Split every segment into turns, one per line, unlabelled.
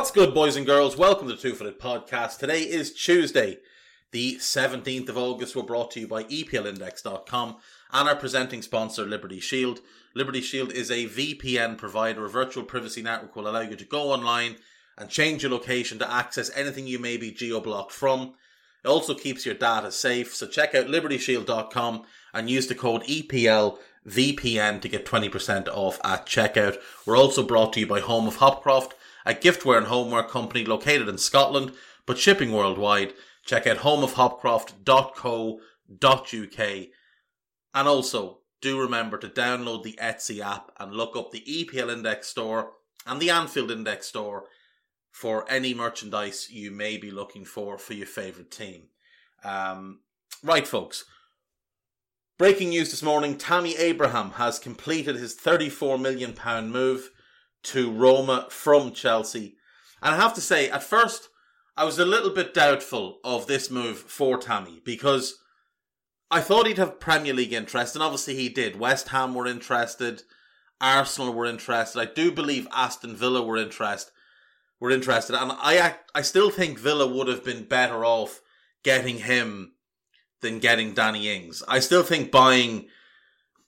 What's good, boys and girls? Welcome to the Two Footed Podcast. Today is Tuesday, the 17th of August. We're brought to you by EPLindex.com and our presenting sponsor, Liberty Shield. Liberty Shield is a VPN provider, a virtual privacy network will allow you to go online and change your location to access anything you may be geo-blocked from. It also keeps your data safe, so check out libertyshield.com and use the code EPLVPN to get 20% off at checkout. We're also brought to you by Home of Hopcroft a giftware and homeware company located in Scotland but shipping worldwide. Check out homeofhopcroft.co.uk. And also, do remember to download the Etsy app and look up the EPL Index store and the Anfield Index store for any merchandise you may be looking for for your favourite team. Um, right, folks. Breaking news this morning Tammy Abraham has completed his £34 million move to Roma from Chelsea. And I have to say, at first, I was a little bit doubtful of this move for Tammy because I thought he'd have Premier League interest, and obviously he did. West Ham were interested, Arsenal were interested. I do believe Aston Villa were interested. Were interested, and I I still think Villa would have been better off getting him than getting Danny Ings. I still think buying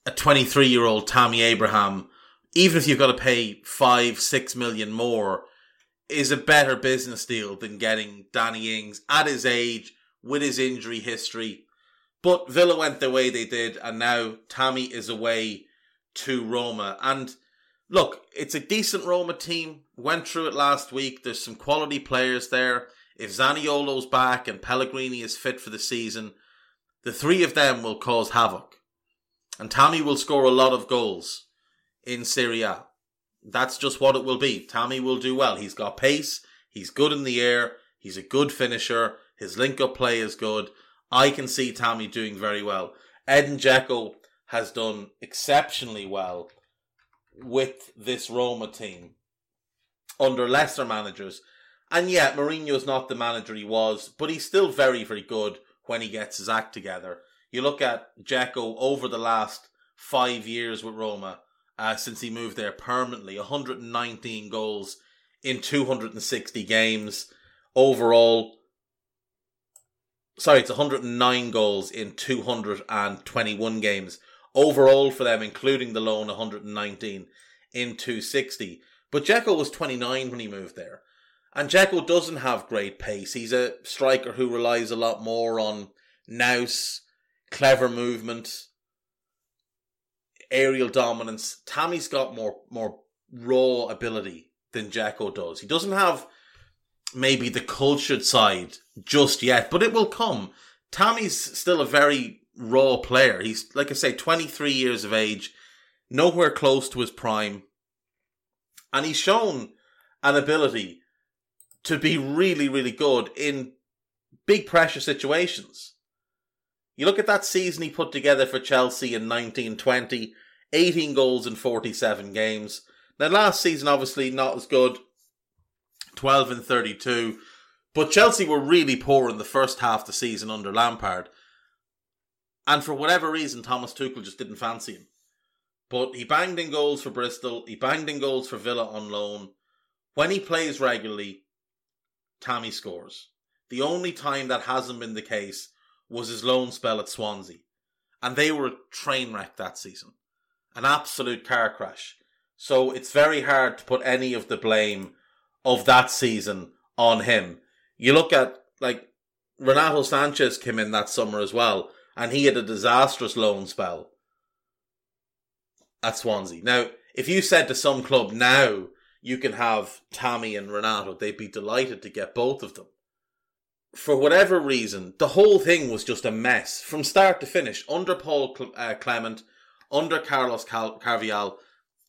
a 23 year old Tammy Abraham even if you've got to pay five, six million more, is a better business deal than getting Danny Ings at his age with his injury history. But Villa went the way they did, and now Tammy is away to Roma. And look, it's a decent Roma team. Went through it last week. There's some quality players there. If Zaniolo's back and Pellegrini is fit for the season, the three of them will cause havoc. And Tammy will score a lot of goals in Serie A. That's just what it will be. Tammy will do well. He's got pace. He's good in the air. He's a good finisher. His link up play is good. I can see Tammy doing very well. Edin Dzeko has done exceptionally well with this Roma team under lesser managers. And yet, Mourinho's not the manager he was, but he's still very, very good when he gets his act together. You look at Dzeko over the last five years with Roma, uh, since he moved there permanently. 119 goals in 260 games overall. Sorry, it's 109 goals in 221 games overall for them, including the loan 119 in 260. But Dzeko was 29 when he moved there. And Dzeko doesn't have great pace. He's a striker who relies a lot more on nous, clever movement, aerial dominance. Tammy's got more more raw ability than Dzeko does. He doesn't have maybe the cultured side just yet, but it will come. Tammy's still a very raw player. He's like I say, 23 years of age, nowhere close to his prime. And he's shown an ability to be really, really good in big pressure situations. You look at that season he put together for Chelsea in 1920, 18 goals in 47 games. Now, last season, obviously, not as good, 12 and 32. But Chelsea were really poor in the first half of the season under Lampard. And for whatever reason, Thomas Tuchel just didn't fancy him. But he banged in goals for Bristol, he banged in goals for Villa on loan. When he plays regularly, Tammy scores. The only time that hasn't been the case was his loan spell at Swansea. And they were a train wreck that season an absolute car crash. So it's very hard to put any of the blame of that season on him. You look at like Renato Sanches came in that summer as well, and he had a disastrous loan spell at Swansea. Now, if you said to some club now you can have Tammy and Renato, they'd be delighted to get both of them. For whatever reason, the whole thing was just a mess from start to finish. Under Paul uh, Clement, under Carlos Cal- Carvalhal,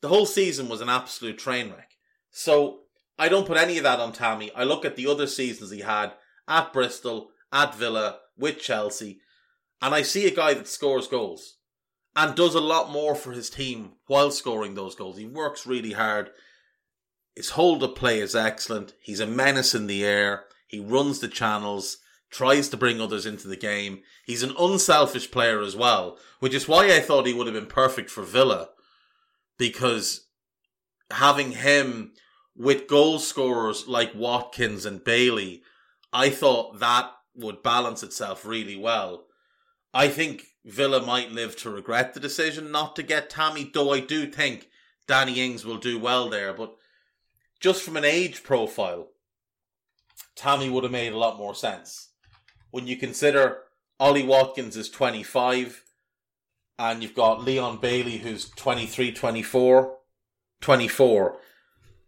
the whole season was an absolute train wreck. So I don't put any of that on Tammy. I look at the other seasons he had at Bristol, at Villa, with Chelsea, and I see a guy that scores goals and does a lot more for his team while scoring those goals. He works really hard. His hold up play is excellent. He's a menace in the air. He runs the channels, tries to bring others into the game. He's an unselfish player as well, which is why I thought he would have been perfect for Villa because having him with goal scorers like Watkins and Bailey, I thought that would balance itself really well. I think Villa might live to regret the decision not to get Tammy, though I do think Danny Ings will do well there. But just from an age profile, Tammy would have made a lot more sense. When you consider Ollie Watkins is 25 and you've got Leon Bailey who's 23, 24, 24.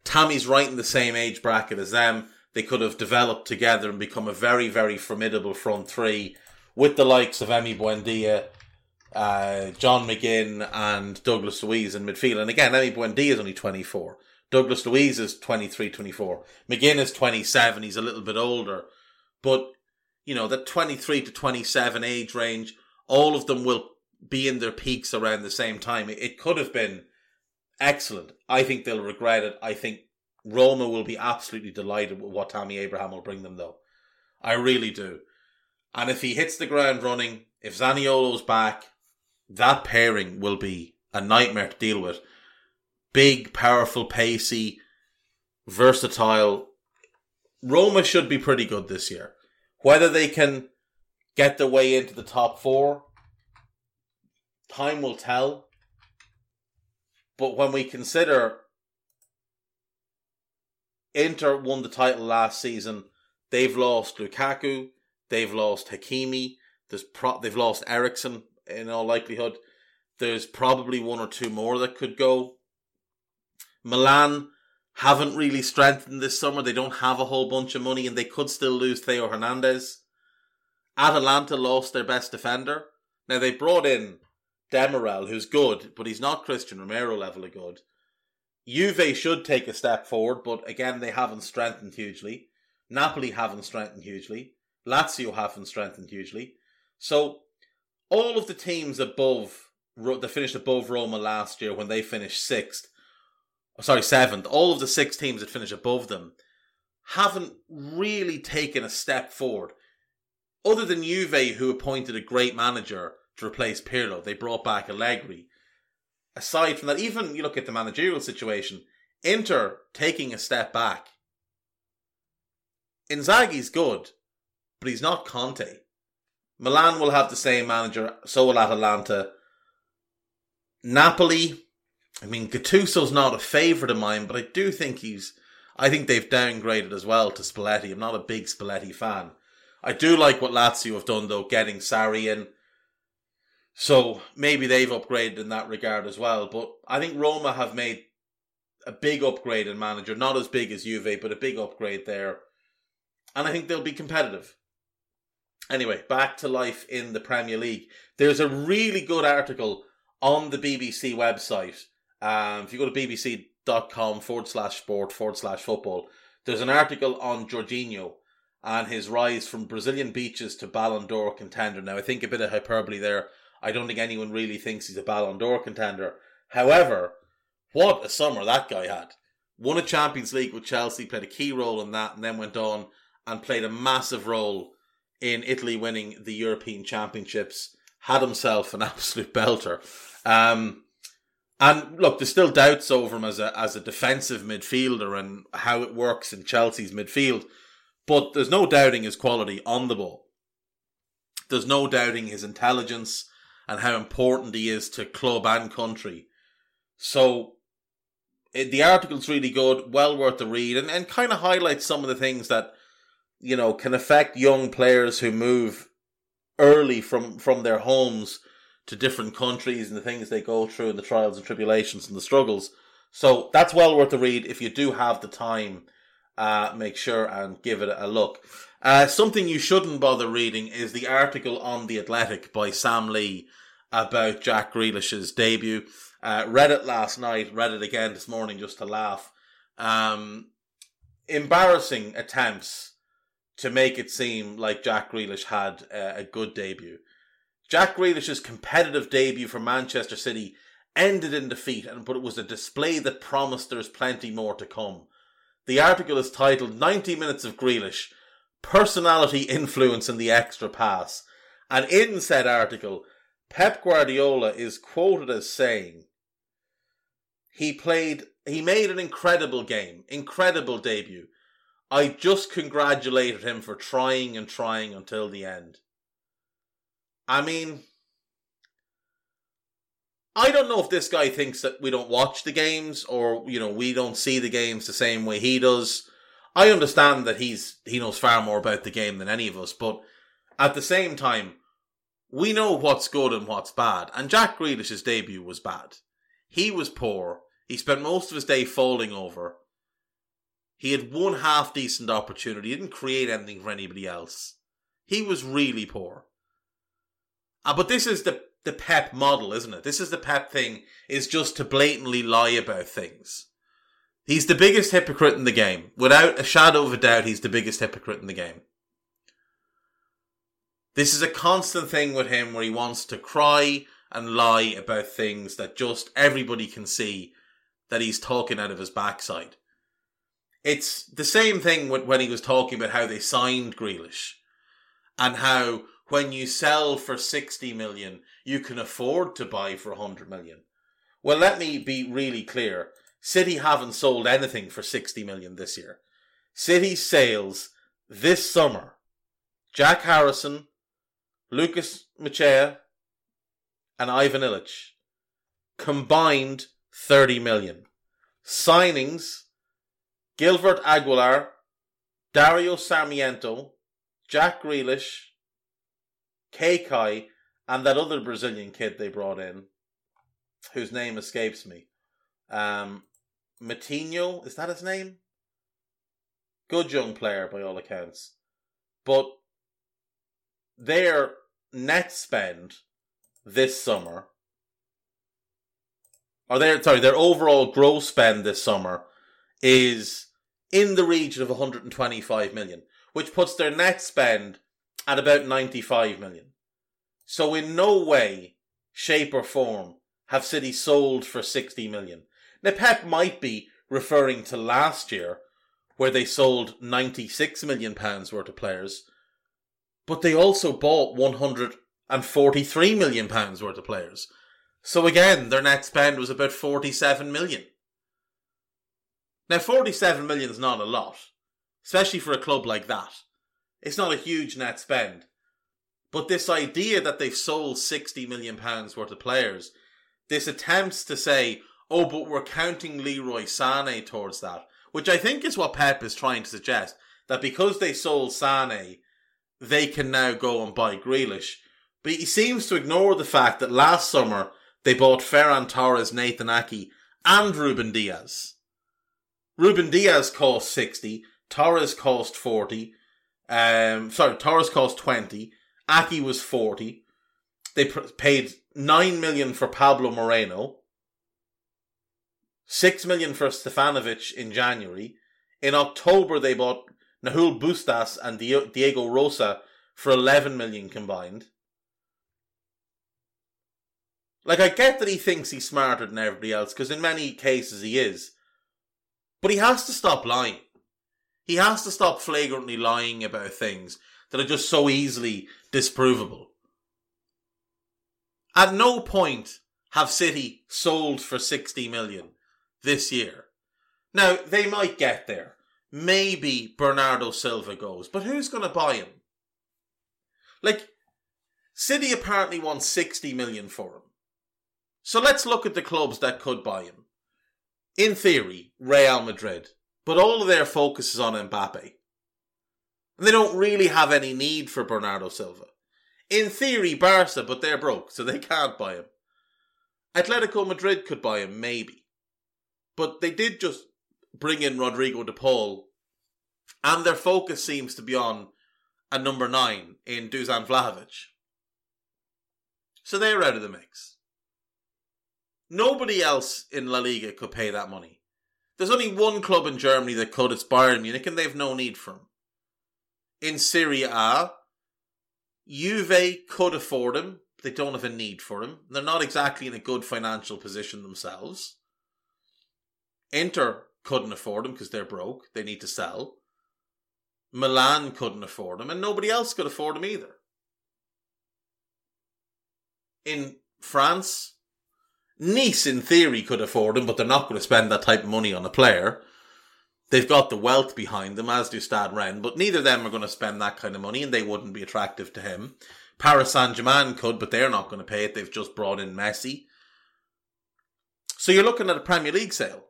Tammy's right in the same age bracket as them. They could have developed together and become a very, very formidable front three with the likes of Emi Buendia, uh, John McGinn, and Douglas Luiz in midfield. And again, Emi Buendia is only 24. Douglas Luiz is 23, 24. McGinn is 27. He's a little bit older. But, you know, that 23 to 27 age range, all of them will be in their peaks around the same time. It could have been excellent. I think they'll regret it. I think Roma will be absolutely delighted with what Tammy Abraham will bring them, though. I really do. And if he hits the ground running, if Zaniolo's back, that pairing will be a nightmare to deal with big, powerful, pacey, versatile. Roma should be pretty good this year. Whether they can get their way into the top four, time will tell. But when we consider Inter won the title last season, they've lost Lukaku, they've lost Hakimi, there's pro- they've lost Eriksen in all likelihood. There's probably one or two more that could go. Milan haven't really strengthened this summer. They don't have a whole bunch of money and they could still lose Theo Hernandez. Atalanta lost their best defender. Now they brought in Demiral, who's good, but he's not Cristian Romero level of good. Juve should take a step forward, but again, they haven't strengthened hugely. Napoli haven't strengthened hugely. Lazio haven't strengthened hugely. So, all of the teams above, that finished above Roma last year when they finished sixth, Oh, sorry, seventh, all of the six teams that finished above them haven't really taken a step forward. Other than Juve, who appointed a great manager to replace Pirlo, they brought back Allegri. Aside from that, even you look at the managerial situation, Inter taking a step back. Inzaghi's good, but he's not Conte. Milan will have the same manager, so will Atalanta. Napoli, I mean, Gattuso's not a favourite of mine, but I do think he's. I think they've downgraded as well to Spalletti. I'm not a big Spalletti fan. I do like what Lazio have done, though, getting Sarri in. So maybe they've upgraded in that regard as well. But I think Roma have made a big upgrade in manager, not as big as Juve, but a big upgrade there. And I think they'll be competitive. Anyway, back to life in the Premier League. There's a really good article on the BBC website um, if you go to bbc.com forward slash sport forward slash football, there's an article on Jorginho and his rise from Brazilian beaches to Ballon d'Or contender. Now, I think a bit of hyperbole there. I don't think anyone really thinks he's a Ballon d'Or contender. However, what a summer that guy had. Won a Champions League with Chelsea, played a key role in that, and then went on and played a massive role in Italy winning the European Championships. Had himself an absolute belter. Um, and look, there's still doubts over him as a as a defensive midfielder and how it works in Chelsea's midfield. But there's no doubting his quality on the ball. There's no doubting his intelligence and how important he is to club and country. So it, the article's really good, well worth the read, and, and kind of highlights some of the things that you know can affect young players who move early from from their homes to different countries and the things they go through and the trials and tribulations and the struggles. So that's well worth a read if you do have the time uh, make sure and give it a look. Uh, something you shouldn't bother reading is the article on The Athletic by Sam Lee about Jack Grealish's debut. Uh, read it last night, read it again this morning just to laugh. Um, embarrassing attempts to make it seem like Jack Grealish had a, a good debut. Jack Grealish's competitive debut for Manchester City ended in defeat, but it was a display that promised there's plenty more to come. The article is titled 90 Minutes of Grealish Personality Influence in the Extra Pass. And in said article, Pep Guardiola is quoted as saying, he played, he made an incredible game, incredible debut. I just congratulated him for trying and trying until the end. I mean, I don't know if this guy thinks that we don't watch the games or, you know, we don't see the games the same way he does. I understand that he's, he knows far more about the game than any of us, but at the same time, we know what's good and what's bad. And Jack Grealish's debut was bad. He was poor. He spent most of his day falling over. He had one half decent opportunity. He didn't create anything for anybody else. He was really poor. Uh, but this is the the Pep model, isn't it? This is the Pep thing, is just to blatantly lie about things. He's the biggest hypocrite in the game. Without a shadow of a doubt, he's the biggest hypocrite in the game. This is a constant thing with him where he wants to cry and lie about things that just everybody can see that he's talking out of his backside. It's the same thing when he was talking about how they signed Grealish and how when you sell for 60 million, you can afford to buy for 100 million. Well, let me be really clear. City haven't sold anything for 60 million this year. City's sales this summer, Jack Harrison, Lukas Nmecha, and Ivan Ilić, combined 30 million. Signings, Gilbert Aguilar, Dario Sarmiento, Jack Grealish, Kai, and that other Brazilian kid they brought in, whose name escapes me. Um, Metinho, is that his name? Good young player by all accounts. But their net spend this summer, or their sorry, their overall gross spend this summer is in the region of 125 million, which puts their net spend at about 95 million. So in no way, shape or form have City sold for 60 million. Now Pep might be referring to last year where they sold 96 million pounds worth of players, but they also bought 143 million pounds worth of players. So again, their net spend was about 47 million. Now 47 million is not a lot, especially for a club like that. It's not a huge net spend. But this idea that they've sold 60 million pounds worth of players, this attempts to say, oh, but we're counting Leroy Sané towards that, which I think is what Pep is trying to suggest, that because they sold Sané, they can now go and buy Grealish. But he seems to ignore the fact that last summer they bought Ferran Torres, Nathan Aké, and Ruben Dias. Ruben Dias cost 60, Torres cost 40, um, sorry, Torres cost 20, Aké was 40. They pr- paid 9 million for Pablo Moreno. 6 million for Stefanovic in January. In October, they bought Nahuel Bustos and Diego Rosa for 11 million combined. Like, I get that he thinks he's smarter than everybody else, because in many cases he is. But he has to stop lying. He has to stop flagrantly lying about things that are just so easily disprovable. At no point have City sold for 60 million this year. Now, they might get there. Maybe Bernardo Silva goes, but who's going to buy him? Like, City apparently wants 60 million for him. So let's look at the clubs that could buy him. In theory, Real Madrid, but all of their focus is on Mbappe. And they don't really have any need for Bernardo Silva. In theory, Barca, but they're broke, so they can't buy him. Atletico Madrid could buy him, maybe. But they did just bring in Rodrigo de Paul And their focus seems to be on a number nine in Dusan Vlahovic. So they're out of the mix. Nobody else in La Liga could pay that money. There's only one club in Germany that could, it's Bayern Munich, and they've no need for him. In Serie A, Juve could afford him. They don't have a need for him. They're not exactly in a good financial position themselves. Inter couldn't afford him because they're broke. They need to sell. Milan couldn't afford him, and nobody else could afford him either. In France, Nice, in theory, could afford him, but they're not going to spend that type of money on a player. They've got the wealth behind them, as do Stade Rennes, but neither of them are going to spend that kind of money, and they wouldn't be attractive to him. Paris Saint Germain could, but they're not going to pay it. They've just brought in Messi. So you're looking at a Premier League sale.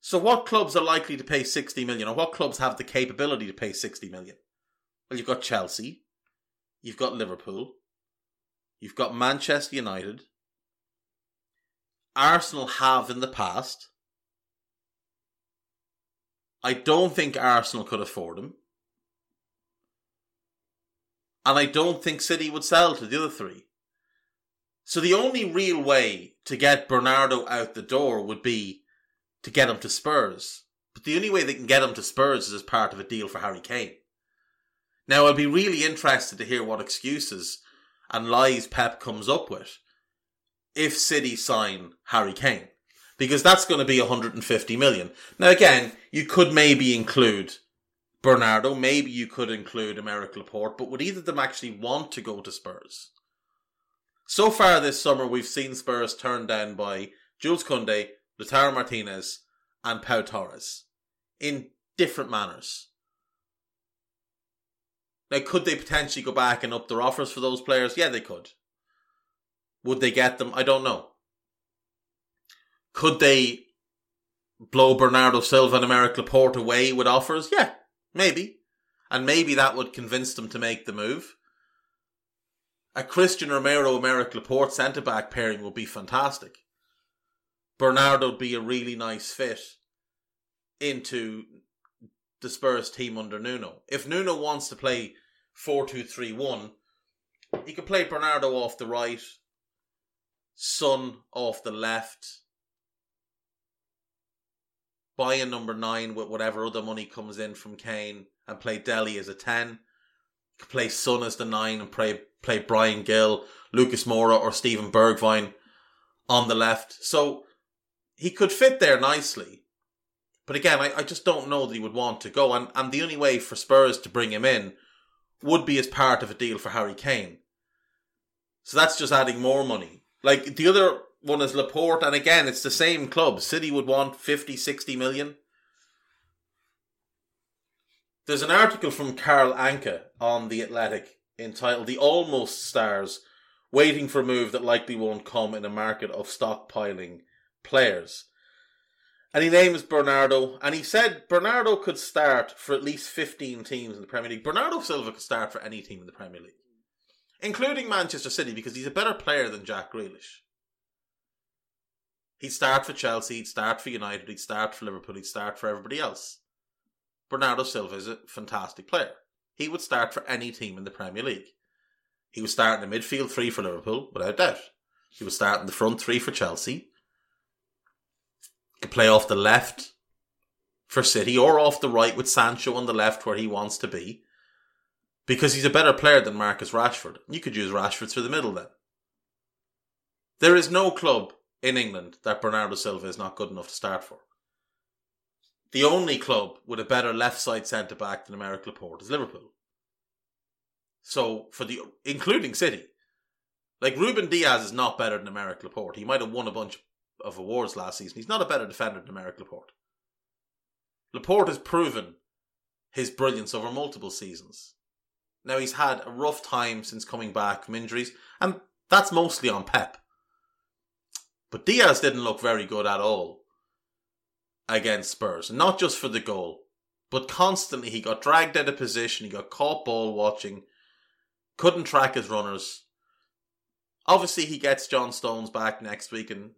So what clubs are likely to pay 60 million, or what clubs have the capability to pay 60 million? Well, you've got Chelsea, you've got Liverpool, you've got Manchester United, Arsenal have in the past. I don't think Arsenal could afford him. And I don't think City would sell to the other three. So the only real way to get Bernardo out the door would be to get him to Spurs. But the only way they can get him to Spurs is as part of a deal for Harry Kane. Now, I'll be really interested to hear what excuses and lies Pep comes up with if City sign Harry Kane. Because that's going to be 150 million. Now, again, you could maybe include Bernardo, maybe you could include Aymeric Laporte, but would either of them actually want to go to Spurs? So far this summer, we've seen Spurs turned down by Jules Koundé, Lautaro Martinez, and Pau Torres in different manners. Now, could they potentially go back and up their offers for those players? Yeah, they could. Would they get them? I don't know. Could they blow Bernardo Silva and Aymeric Laporte away with offers? Yeah, maybe. And maybe that would convince them to make the move. A Cristian Romero Aymeric Laporte centre back pairing would be fantastic. Bernardo would be a really nice fit into the Spurs team under Nuno. If Nuno wants to play 4 2 3 1, he could play Bernardo off the right, Son off the left, buy a number 9 with whatever other money comes in from Kane, and play Dele as a 10. Could play Son as the 9 and play, play Bryan Gil, Lucas Moura, or Steven Bergwijn on the left. So he could fit there nicely. But again, I, I just don't know that he would want to go. And, and the only way for Spurs to bring him in would be as part of a deal for Harry Kane. So that's just adding more money. Like the other one is Laporte, and again, it's the same club. City would want 50, 60 million. There's an article from Carl Anka on The Athletic entitled The Almost Stars Waiting for a Move That Likely Won't Come in a Market of Stockpiling Players. And he names Bernardo, and he said Bernardo could start for at least 15 teams in the Premier League. Bernardo Silva could start for any team in the Premier League, including Manchester City, because he's a better player than Jack Grealish. He'd start for Chelsea, he'd start for United, he'd start for Liverpool, he'd start for everybody else. Bernardo Silva is a fantastic player. He would start for any team in the Premier League. He would start in the midfield three for Liverpool, without doubt. He would start in the front three for Chelsea could play off the left for City or off the right with Sancho on the left where he wants to be. Because he's a better player than Marcus Rashford. You could use Rashford through the middle then. There is no club in England that Bernardo Silva is not good enough to start for. The only club with a better left side centre back than Aymeric Laporte is Liverpool. So for the including City, like Ruben Dias is not better than Aymeric Laporte. He might have won a bunch of awards last season. He's not a better defender than Aymeric Laporte. Laporte has proven his brilliance over multiple seasons. Now he's had a rough time since coming back from injuries, and that's mostly on Pep. But Dias didn't look very good at all against Spurs. Not just for the goal, but constantly he got dragged out of position, he got caught ball watching, couldn't track his runners. Obviously, he gets John Stones back next week, and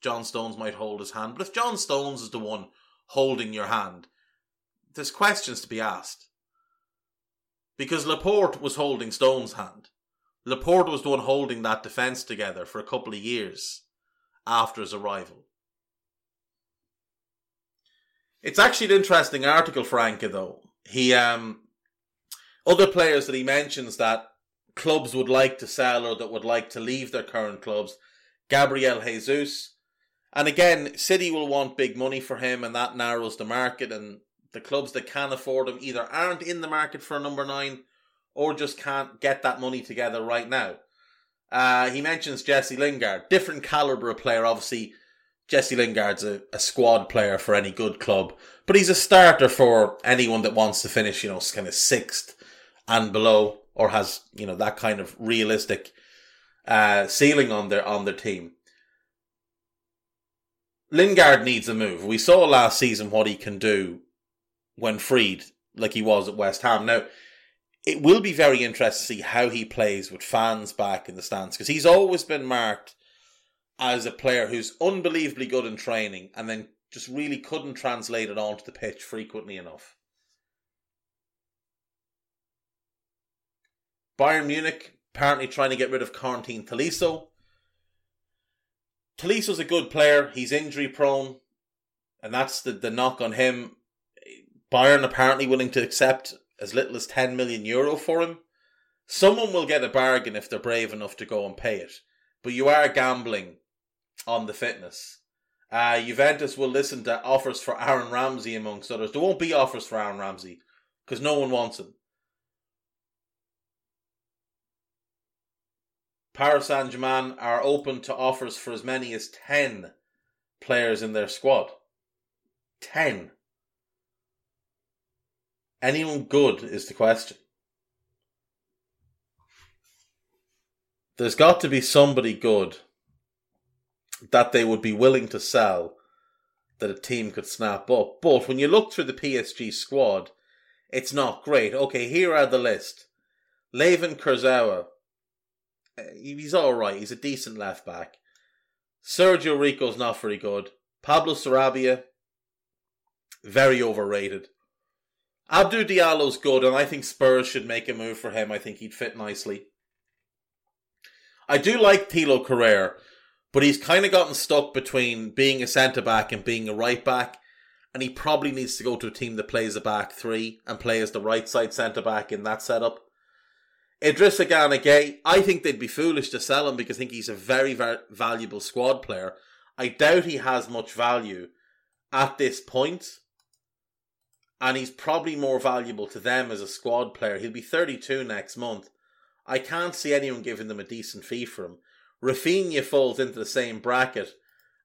John Stones might hold his hand. But if John Stones is the one holding your hand, there's questions to be asked. Because Laporte was holding Stone's hand. Laporte was the one holding that defence together for a couple of years after his arrival. It's actually an interesting article, for Franca, though. He um other players that he mentions that clubs would like to sell or that would like to leave their current clubs. Gabriel Jesus. And again, City will want big money for him, and that narrows the market. And the clubs that can afford him either aren't in the market for a number nine or just can't get that money together right now. Uh, he mentions Jesse Lingard, different caliber of player. Obviously, Jesse Lingard's a, a squad player for any good club, but he's a starter for anyone that wants to finish, you know, kind of sixth and below, or has you know that kind of realistic uh, ceiling on their on their team. Lingard needs a move. We saw last season what he can do when freed, like he was at West Ham. Now, it will be very interesting to see how he plays with fans back in the stands because he's always been marked as a player who's unbelievably good in training and then just really couldn't translate it onto the pitch frequently enough. Bayern Munich apparently trying to get rid of Corentin Tolisso. Tolisso's a good player. He's injury prone, and that's the, the knock on him. Bayern apparently willing to accept as little as 10 million euro for him. Someone will get a bargain if they're brave enough to go and pay it. But you are gambling on the fitness. Uh, Juventus will listen to offers for Aaron Ramsey amongst others. There won't be offers for Aaron Ramsey because no one wants him. Paris Saint Germain are open to offers for as many as 10 players in their squad. 10. Anyone good is the question. There's got to be somebody good that they would be willing to sell that a team could snap up. But when you look through the PSG squad, it's not great. Okay, here are the list. Layvin Kurzawa. He's alright. He's a decent left back. Sergio Rico's not very good. Pablo Sarabia, very overrated. Abdou Diallo's good, and I think Spurs should make a move for him. I think he'd fit nicely. I do like Thilo Kehrer, but he's kind of gotten stuck between being a centre back and being a right back, and he probably needs to go to a team that plays a back three and play as the right side centre back in that setup. Idrissa Gana Gueye, I think they'd be foolish to sell him because I think he's a very, very valuable squad player. I doubt he has much value at this point and he's probably more valuable to them as a squad player. He'll be 32 next month. I can't see anyone giving them a decent fee for him. Rafinha falls into the same bracket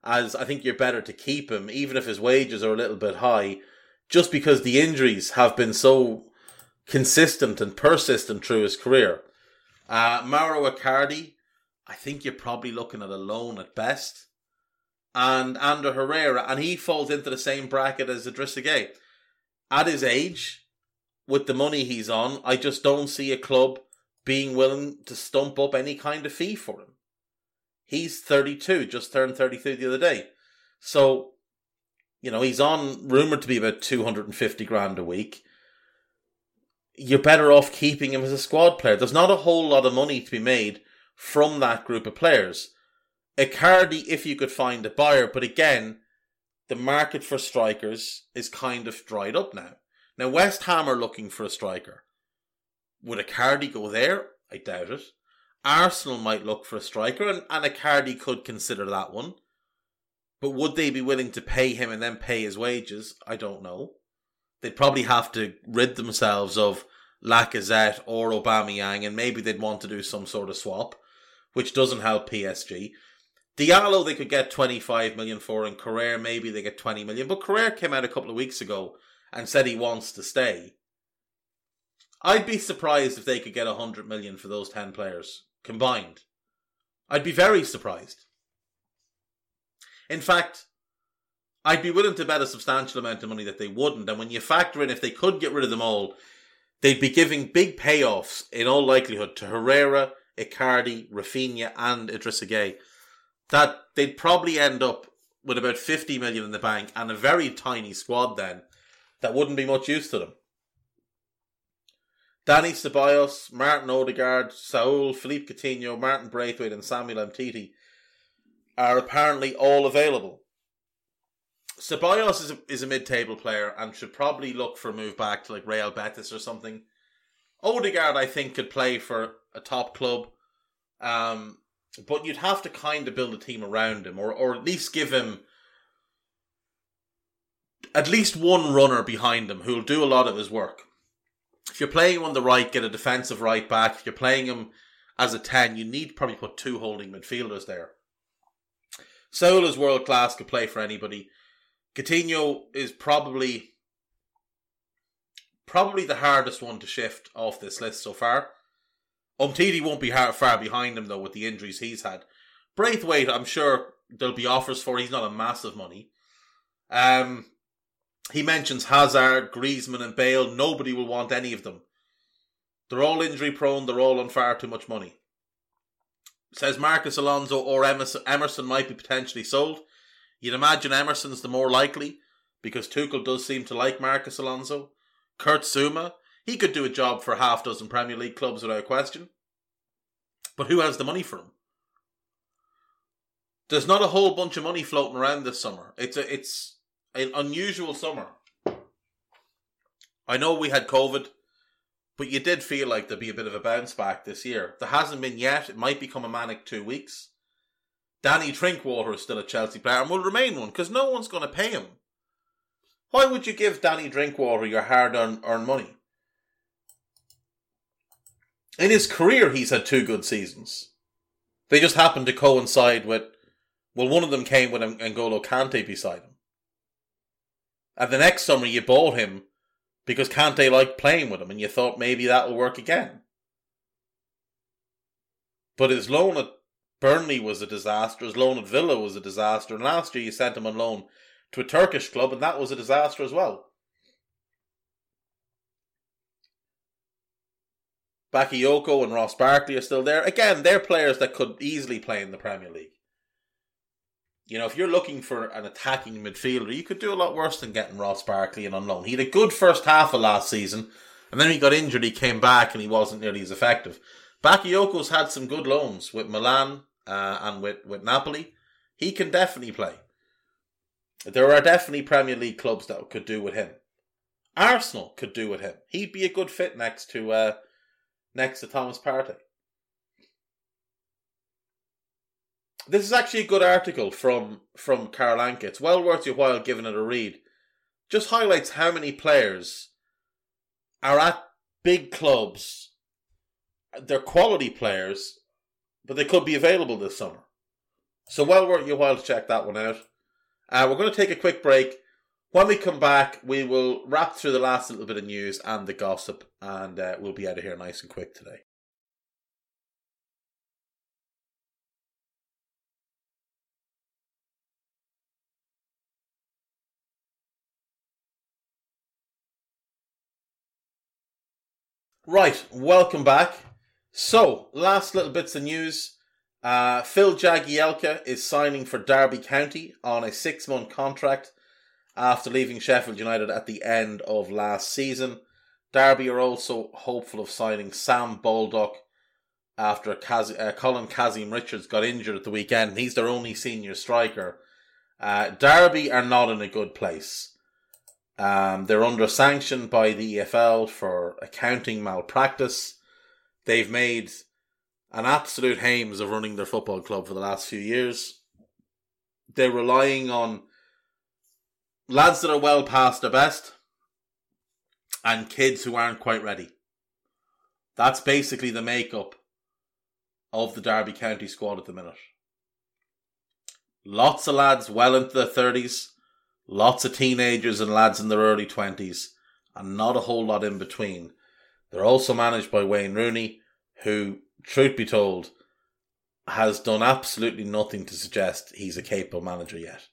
as I think you're better to keep him, even if his wages are a little bit high, just because the injuries have been so consistent and persistent through his career. Uh, Mauro Icardi, I think you're probably looking at a loan at best. And Ander Herrera, and he falls into the same bracket as Idrissa Gueye at his age, with the money he's on, I just don't see a club being willing to stump up any kind of fee for him. He's 32, just turned 33 the other day. So, you know, he's on rumored to be about 250 grand a week. You're better off keeping him as a squad player. There's not a whole lot of money to be made from that group of players. Icardi, if you could find a buyer, but again, the market for strikers is kind of dried up now. Now, West Ham are looking for a striker. Would Icardi go there? I doubt it. Arsenal might look for a striker, and, and Icardi could consider that one. But would they be willing to pay him and then pay his wages? I don't know. They'd probably have to rid themselves of Lacazette or Aubameyang, and maybe they'd want to do some sort of swap, which doesn't help PSG. Diallo they could get 25 million for, and Kehrer maybe they get 20 million. But Kehrer came out a couple of weeks ago and said he wants to stay. I'd be surprised if they could get 100 million for those 10 players combined. I'd be very surprised. In fact, I'd be willing to bet a substantial amount of money that they wouldn't. And when you factor in if they could get rid of them all, they'd be giving big payoffs in all likelihood to Herrera, Icardi, Rafinha, and Idrissa Gueye that they'd probably end up with about 50 million in the bank and a very tiny squad then that wouldn't be much use to them. Danny Ceballos, Martin Odegaard, Saul, Philippe Coutinho, Martin Braithwaite, and Samuel Umtiti are apparently all available. Ceballos is a, is a mid-table player and should probably look for a move back to like Real Betis or something. Odegaard, I think, could play for a top club, um, but you'd have to kind of build a team around him, or or at least give him at least one runner behind him who'll do a lot of his work. If you're playing him on the right, get a defensive right back. If you're playing him as a 10, you need probably put two holding midfielders there. Saul is world class, could play for anybody. Coutinho is probably probably the hardest one to shift off this list so far. Umtiti won't be hard, far behind him though with the injuries he's had. Braithwaite, I'm sure there'll be offers for. He's not a massive money. Um, he mentions Hazard, Griezmann, and Bale. Nobody will want any of them. They're all injury prone. They're all on far too much money. Says Marcos Alonso or Emerson, Emerson might be potentially sold. You'd imagine Emerson's the more likely because Tuchel does seem to like Marcos Alonso. Kurt Zouma, he could do a job for half dozen Premier League clubs without question. But who has the money for him? There's not a whole bunch of money floating around this summer. It's a it's an unusual summer. I know we had COVID, but you did feel like there'd be a bit of a bounce back this year. There hasn't been yet. It might become a manic two weeks. Danny Drinkwater is still a Chelsea player and will remain one because no one's going to pay him. Why would you give Danny Drinkwater your hard earned money? In his career, he's had two good seasons. They just happened to coincide with, well, one of them came with N'Golo Kante beside him. And the next summer you bought him because Kante liked playing with him and you thought maybe that'll work again. But his loan at Burnley was a disaster, his loan at Villa was a disaster, and last year you sent him on loan to a Turkish club and that was a disaster as well. Bakayoko and Ross Barkley are still there. Again, they're players that could easily play in the Premier League. You know, if you're looking for an attacking midfielder, you could do a lot worse than getting Ross Barkley on loan. He had a good first half of last season, and then he got injured, he came back, and he wasn't nearly as effective. Bakayoko's had some good loans with Milan uh, and with, with Napoli. He can definitely play. There are definitely Premier League clubs that could do with him. Arsenal could do with him. He'd be a good fit next to uh, next to Thomas Partey. This is actually a good article from from Carl Anka. It's well worth your while giving it a read. Just highlights how many players are at big clubs. They're quality players, but they could be available this summer. So well worth your while to check that one out. Uh, we're going to take a quick break. When we come back, we will wrap through the last little bit of news and the gossip, and uh, we'll be out of here nice and quick today. Right, welcome back. So, last little bits of news. Uh, Phil Jagielka is signing for Derby County on a six month contract after leaving Sheffield United at the end of last season. Derby are also hopeful of signing Sam Baldock after Kaz- uh, Colin Kazim Richards got injured at the weekend. He's their only senior striker. Uh, Derby are not in a good place. Um, they're under sanction by the EFL for accounting malpractice. They've made an absolute hames of running their football club for the last few years. They're relying on lads that are well past their best and kids who aren't quite ready. That's basically the makeup of the Derby County squad at the minute. Lots of lads well into their 30s Lots of teenagers and lads in their early 20s, and not a whole lot in between. They're also managed by Wayne Rooney, who, truth be told, has done absolutely nothing to suggest he's a capable manager yet.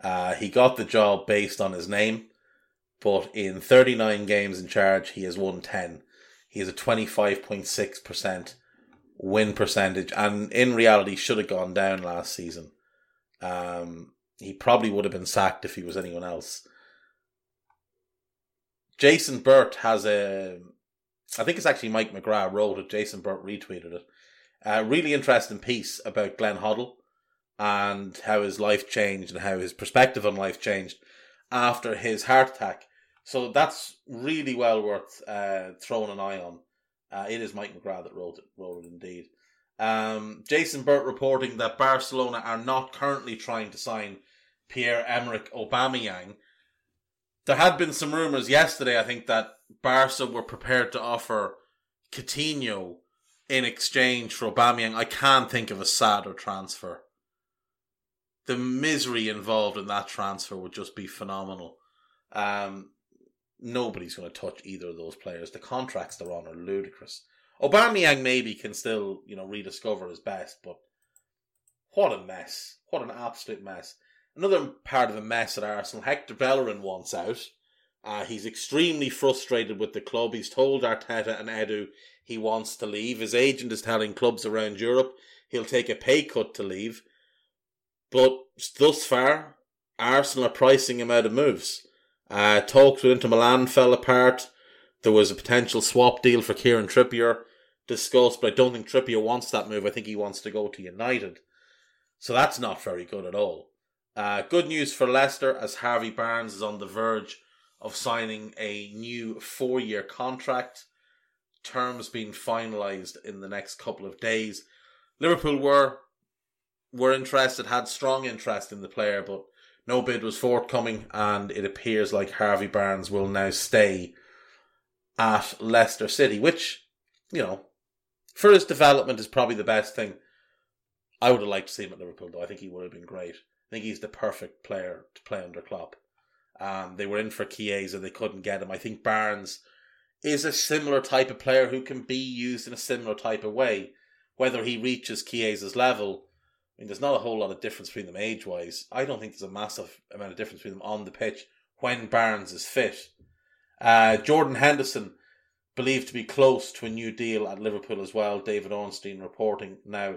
Uh, he got the job based on his name, but in 39 games in charge, he has won 10. He has a 25.6% win percentage, and in reality, should have gone down last season. Um, he probably would have been sacked if he was anyone else. Jason Burt has a, I think it's actually Mike McGrath wrote it. Jason Burt retweeted it. A really interesting piece about Glenn Hoddle and how his life changed and how his perspective on life changed after his heart attack. So that's really well worth uh, throwing an eye on. Uh, it is Mike McGrath that wrote it, wrote it indeed. Um, Jason Burt reporting that Barcelona are not currently trying to sign Pierre Emerick Aubameyang. There had been some rumours yesterday, I think, that Barca were prepared to offer Coutinho in exchange for Aubameyang. I can't think of a sadder transfer. The misery involved in that transfer would just be phenomenal. Um, nobody's going to touch either of those players. The contracts they're on are ludicrous. Aubameyang maybe can still, you know, rediscover his best, but what a mess. What an absolute mess. Another part of the mess at Arsenal, Hector Bellerin wants out. Uh, he's extremely frustrated with the club. He's told Arteta and Edu he wants to leave. His agent is telling clubs around Europe he'll take a pay cut to leave. But thus far, Arsenal are pricing him out of moves. Uh, talks with Inter Milan fell apart. There was a potential swap deal for Kieran Trippier discussed, but I don't think Trippier wants that move. I think he wants to go to United. So that's not very good at all. Uh, good news for Leicester as Harvey Barnes is on the verge of signing a new four year contract. Terms being finalised in the next couple of days. Liverpool were were interested, had strong interest in the player, but no bid was forthcoming, and it appears like Harvey Barnes will now stay at Leicester City, which, you know, for his development is probably the best thing. I would have liked to see him at Liverpool, though. I think he would have been great. I think he's the perfect player to play under Klopp. Um, they were in for Chiesa, they couldn't get him. I think Barnes is a similar type of player who can be used in a similar type of way. Whether he reaches Chiesa's level, I mean, there's not a whole lot of difference between them age wise. I don't think there's a massive amount of difference between them on the pitch when Barnes is fit. Uh, Jordan Henderson believed to be close to a new deal at Liverpool as well. David Ornstein reporting now.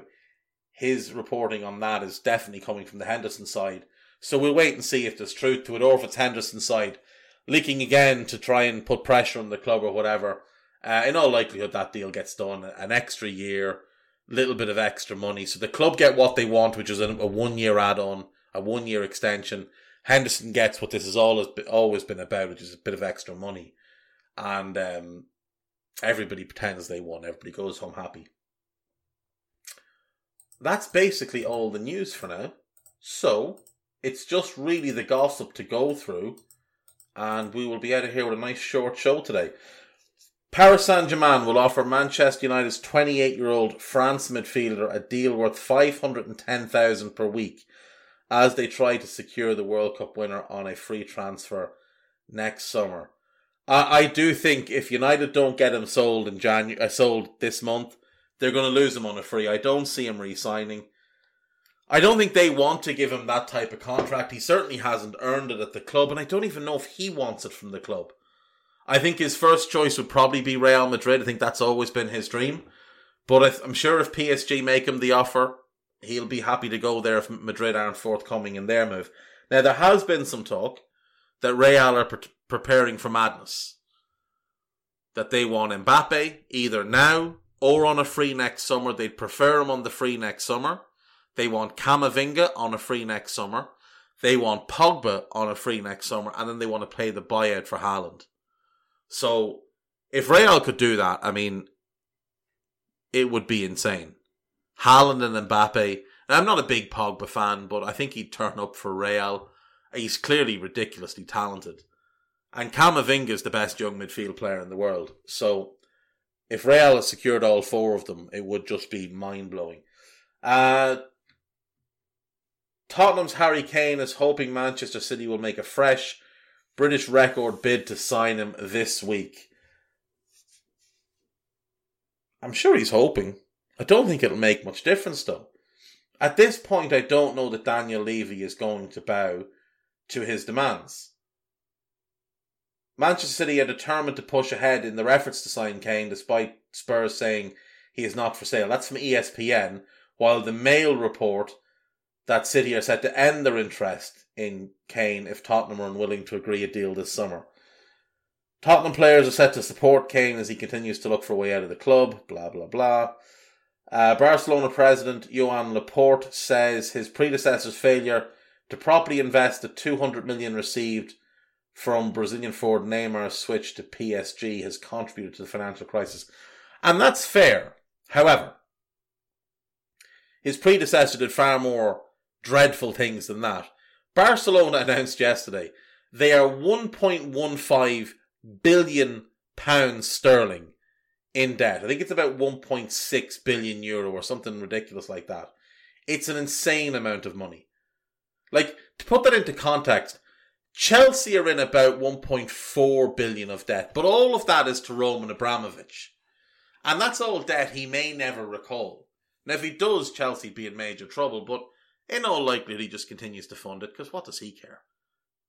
His reporting on that is definitely coming from the Henderson side. So we'll wait and see if there's truth to it or if it's Henderson side leaking again to try and put pressure on the club or whatever. Uh, in all likelihood, that deal gets done. An extra year, a little bit of extra money. So the club get what they want, which is a, a one year add on, a one year extension. Henderson gets what this has always been, always been about, which is a bit of extra money. And um, everybody pretends they won. Everybody goes home happy. That's basically all the news for now. So it's just really the gossip to go through, and we will be out of here with a nice short show today. Paris Saint Germain will offer Manchester United's 28 year old France midfielder a deal worth 510,000 per week as they try to secure the World Cup winner on a free transfer next summer. I, I do think if United don't get him sold in January, uh, sold this month, they're going to lose him on a free. I don't see him re-signing. I don't think they want to give him that type of contract. He certainly hasn't earned it at the club, and I don't even know if he wants it from the club. I think his first choice would probably be Real Madrid. I think that's always been his dream. But I'm sure if PSG make him the offer, he'll be happy to go there if Madrid aren't forthcoming in their move. Now, there has been some talk that Real are pre- preparing for madness. That they want Mbappe either now or on a free next summer. They'd prefer him on the free next summer. They want Camavinga on a free next summer. They want Pogba on a free next summer. And then they want to pay the buyout for Haaland. So if Real could do that, I mean, it would be insane. Haaland and Mbappe. I'm not a big Pogba fan, but I think he'd turn up for Real. He's clearly ridiculously talented. And Camavinga is the best young midfield player in the world. So if Real has secured all four of them, it would just be mind blowing. Uh, Tottenham's Harry Kane is hoping Manchester City will make a fresh British record bid to sign him this week. I'm sure he's hoping. I don't think it'll make much difference though. At this point, I don't know that Daniel Levy is going to bow to his demands. Manchester City are determined to push ahead in their efforts to sign Kane, despite Spurs saying he is not for sale. That's from ESPN, while the Mail report that City are set to end their interest in Kane if Tottenham are unwilling to agree a deal this summer. Tottenham players are set to support Kane as he continues to look for a way out of the club. Blah blah blah. Uh, Barcelona president Joan Laporta says his predecessor's failure to properly invest the 200 million received from Brazilian forward Neymar's switch to PSG has contributed to the financial crisis. And that's fair. However, his predecessor did far more dreadful things than that. Barcelona announced yesterday they are 1.15 billion pounds sterling in debt. I think it's about 1.6 billion euro or something ridiculous like that. It's an insane amount of money. Like, to put that into context, Chelsea are in about 1.4 billion of debt, but all of that is to Roman Abramovich. And that's all debt he may never recall. Now, if he does, Chelsea be in major trouble, but in all likelihood, he just continues to fund it, because what does he care?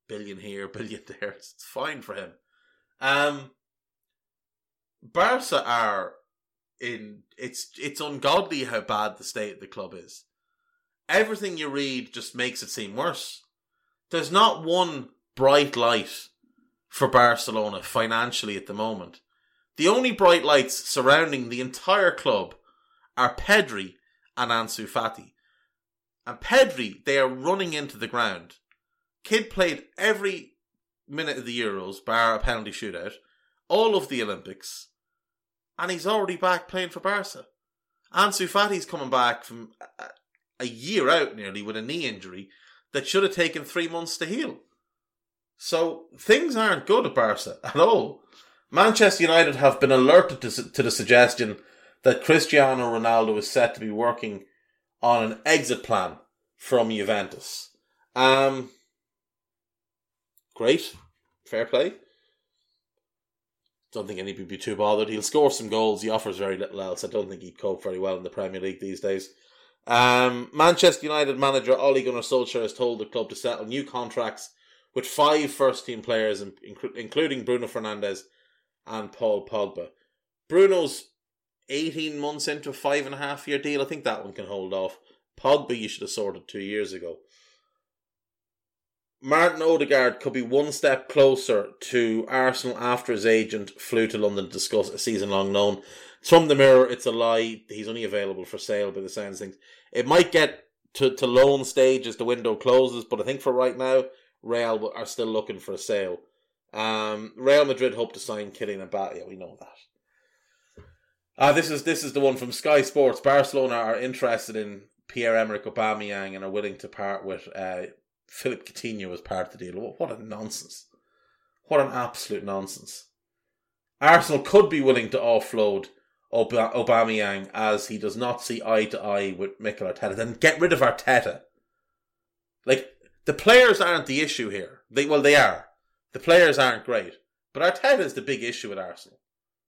Billion here, billion there, it's fine for him. Um, Barca are in it's it's ungodly how bad the state of the club is. Everything you read just makes it seem worse. There's not one bright light for Barcelona financially at the moment. The only bright lights surrounding the entire club are Pedri and Ansu Fati. And Pedri, they are running into the ground. Kid played every minute of the Euros, bar a penalty shootout, all of the Olympics, and he's already back playing for Barca. Ansu Fati's coming back from a, year out nearly with a knee injury that should have taken three months to heal. So things aren't good at Barca at all. Manchester United have been alerted to, to the suggestion that Cristiano Ronaldo is set to be working on an exit plan from Juventus. Um, great, fair play. Don't think anybody would be too bothered. He'll score some goals. He offers very little else. I don't think he'd cope very well in the Premier League these days. Um, Manchester United manager Ole Gunnar Solskjaer has told the club to settle new contracts with five first team players, including Bruno Fernandes and Paul Pogba. Bruno's 18 months into a five and a half year deal. I think that one can hold off. Pogba, you should have sorted two years ago. Martin Odegaard could be one step closer to Arsenal after his agent flew to London to discuss a season long loan. It's from the mirror, it's a lie. He's only available for sale by the sounds of things. It might get to, to loan stage as the window closes, but I think for right now, Real are still looking for a sale. Um, Real Madrid hope to sign Kylian Mbappe. Yeah, we know that. Uh, this is this is the one from Sky Sports. Barcelona are interested in Pierre Emerick Aubameyang and are willing to part with uh, Philippe Coutinho as part of the deal. What a nonsense! What an absolute nonsense! Arsenal could be willing to offload Ob- Aubameyang as he does not see eye to eye with Mikel Arteta. Then get rid of Arteta. Like the players aren't the issue here. They well they are. The players aren't great, but Arteta is the big issue at Arsenal.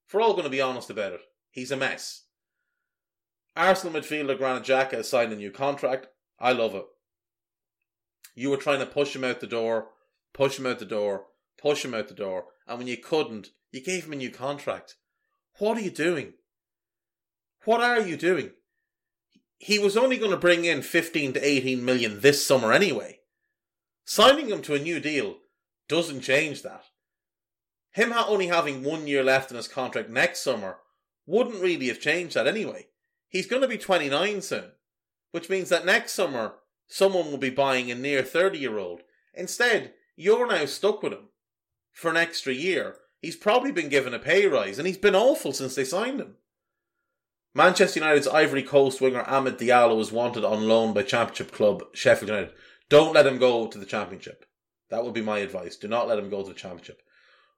If we're all going to be honest about it, he's a mess. Arsenal midfielder Granit Xhaka has signed a new contract. I love it. You were trying to push him out the door, push him out the door, push him out the door, and when you couldn't, you gave him a new contract. What are you doing? What are you doing? He was only going to bring in 15 to 18 million this summer anyway. Signing him to a new deal doesn't change that. Him only having one year left in his contract next summer wouldn't really have changed that anyway. He's going to be 29 soon, which means that next summer someone will be buying a near 30 year old. Instead, you're now stuck with him for an extra year. He's probably been given a pay rise and he's been awful since they signed him. Manchester United's Ivory Coast winger Amad Diallo is wanted on loan by Championship club Sheffield United. Don't let him go to the Championship. That would be my advice. Do not let him go to the Championship.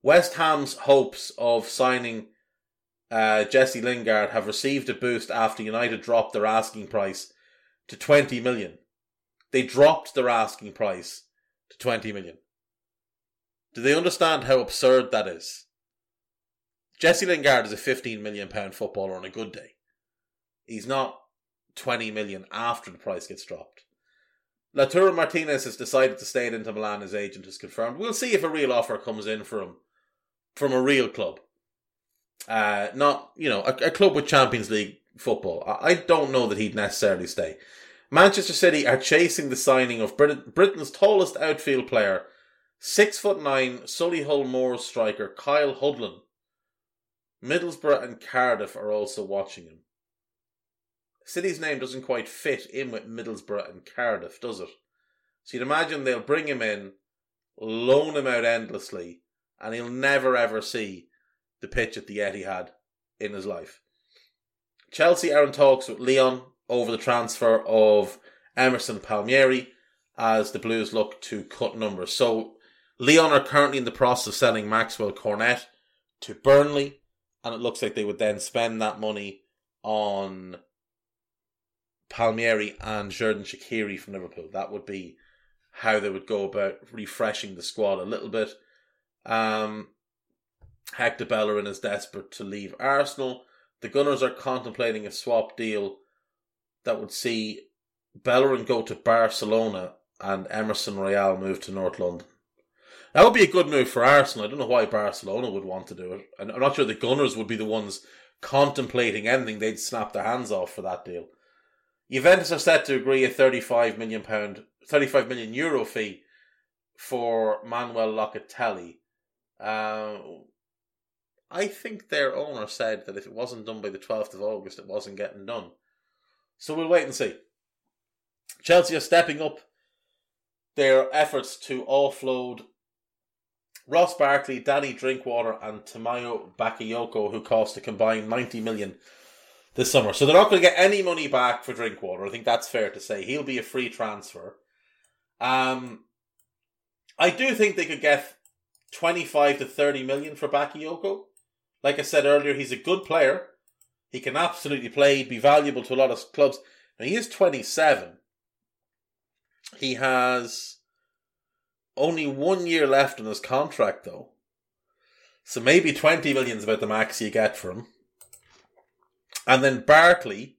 West Ham's hopes of signing uh, Jesse Lingard have received a boost after United dropped their asking price to 20 million. They dropped their asking price to 20 million. Do they understand how absurd that is? Jesse Lingard is a 15 million pound footballer on a good day. He's not 20 million after the price gets dropped. Lautaro Martinez has decided to stay in Inter Milan. His agent has confirmed. We'll see if a real offer comes in for him from a real club. Uh, not, you know, a, a club with Champions League football. I, I, don't know that he'd necessarily stay. Manchester City are chasing the signing of Brit- Britain's tallest outfield player Six foot nine, Solihull Moors striker Kyle Hudlin. Middlesbrough and Cardiff are also watching him. City's name doesn't quite fit in with Middlesbrough and Cardiff, does it? So you'd imagine they'll bring him in, loan him out endlessly, and he'll never ever see the pitch at the Etihad in his life. Chelsea are in talks with Lyon over the transfer of Emerson Palmieri as the Blues look to cut numbers. So Lyon are currently in the process of selling Maxwell Cornet to Burnley, and it looks like they would then spend that money on Palmieri and Xherdan Shaqiri from Liverpool. That would be how they would go about refreshing the squad a little bit. Um, Hector Bellerin is desperate to leave Arsenal. The Gunners are contemplating a swap deal that would see Bellerin go to Barcelona and Emerson Royal move to North London. That would be a good move for Arsenal. I don't know why Barcelona would want to do it. I'm not sure the Gunners would be the ones contemplating anything. They'd snap their hands off for that deal. Juventus are set to agree a 35 million pound, 35 million euro fee for Manuel Locatelli. Uh, I think their owner said that if it wasn't done by the 12th of August, it wasn't getting done. So we'll wait and see. Chelsea are stepping up their efforts to offload Ross Barkley, Danny Drinkwater, and Tiemoué Bakayoko, who cost a combined 90 million this summer. So they're not going to get any money back for Drinkwater. I think that's fair to say. He'll be a free transfer. Um, I do think they could get 25 to 30 million for Bakayoko. Like I said earlier, he's a good player. He can absolutely play, be valuable to a lot of clubs. Now, he is 27. He has only one year left on his contract, though. So maybe 20 million is about the max you get for him. And then Barkley,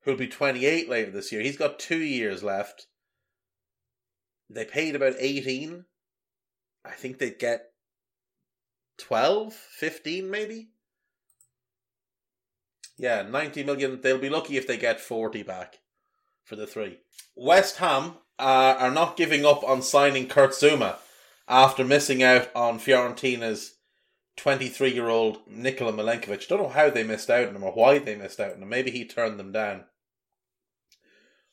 who'll be 28 later this year, he's got two years left. They paid about 18. I think they'd get 12, 15 maybe. Yeah, 90 million. They'll be lucky if they get 40 back for the three. West Ham uh, are not giving up on signing Kurt Zouma after missing out on Fiorentina's 23 year old Nikola Milenkovic. Don't know how they missed out on him or why they missed out on him. Maybe he turned them down.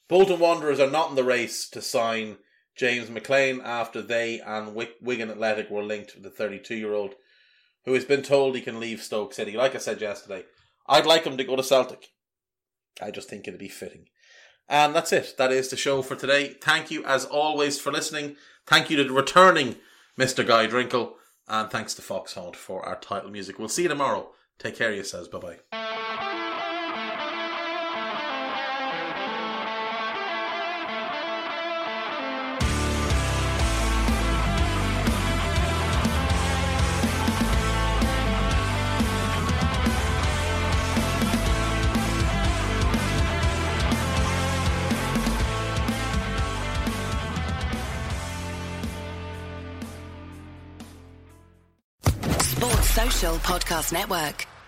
Bolton Wanderers are not in the race to sign James McLean after they and Wigan Athletic were linked with the 32 year old who has been told he can leave Stoke City. Like I said yesterday, I'd like him to go to Celtic. I just think it'd be fitting. And that's it. That is the show for today. Thank you, as always, for listening. Thank you to the returning Mr. Guy Drinkle. And thanks to Foxhound for our title music. We'll see you tomorrow. Take care of yourselves. Bye bye.
Podcast Network.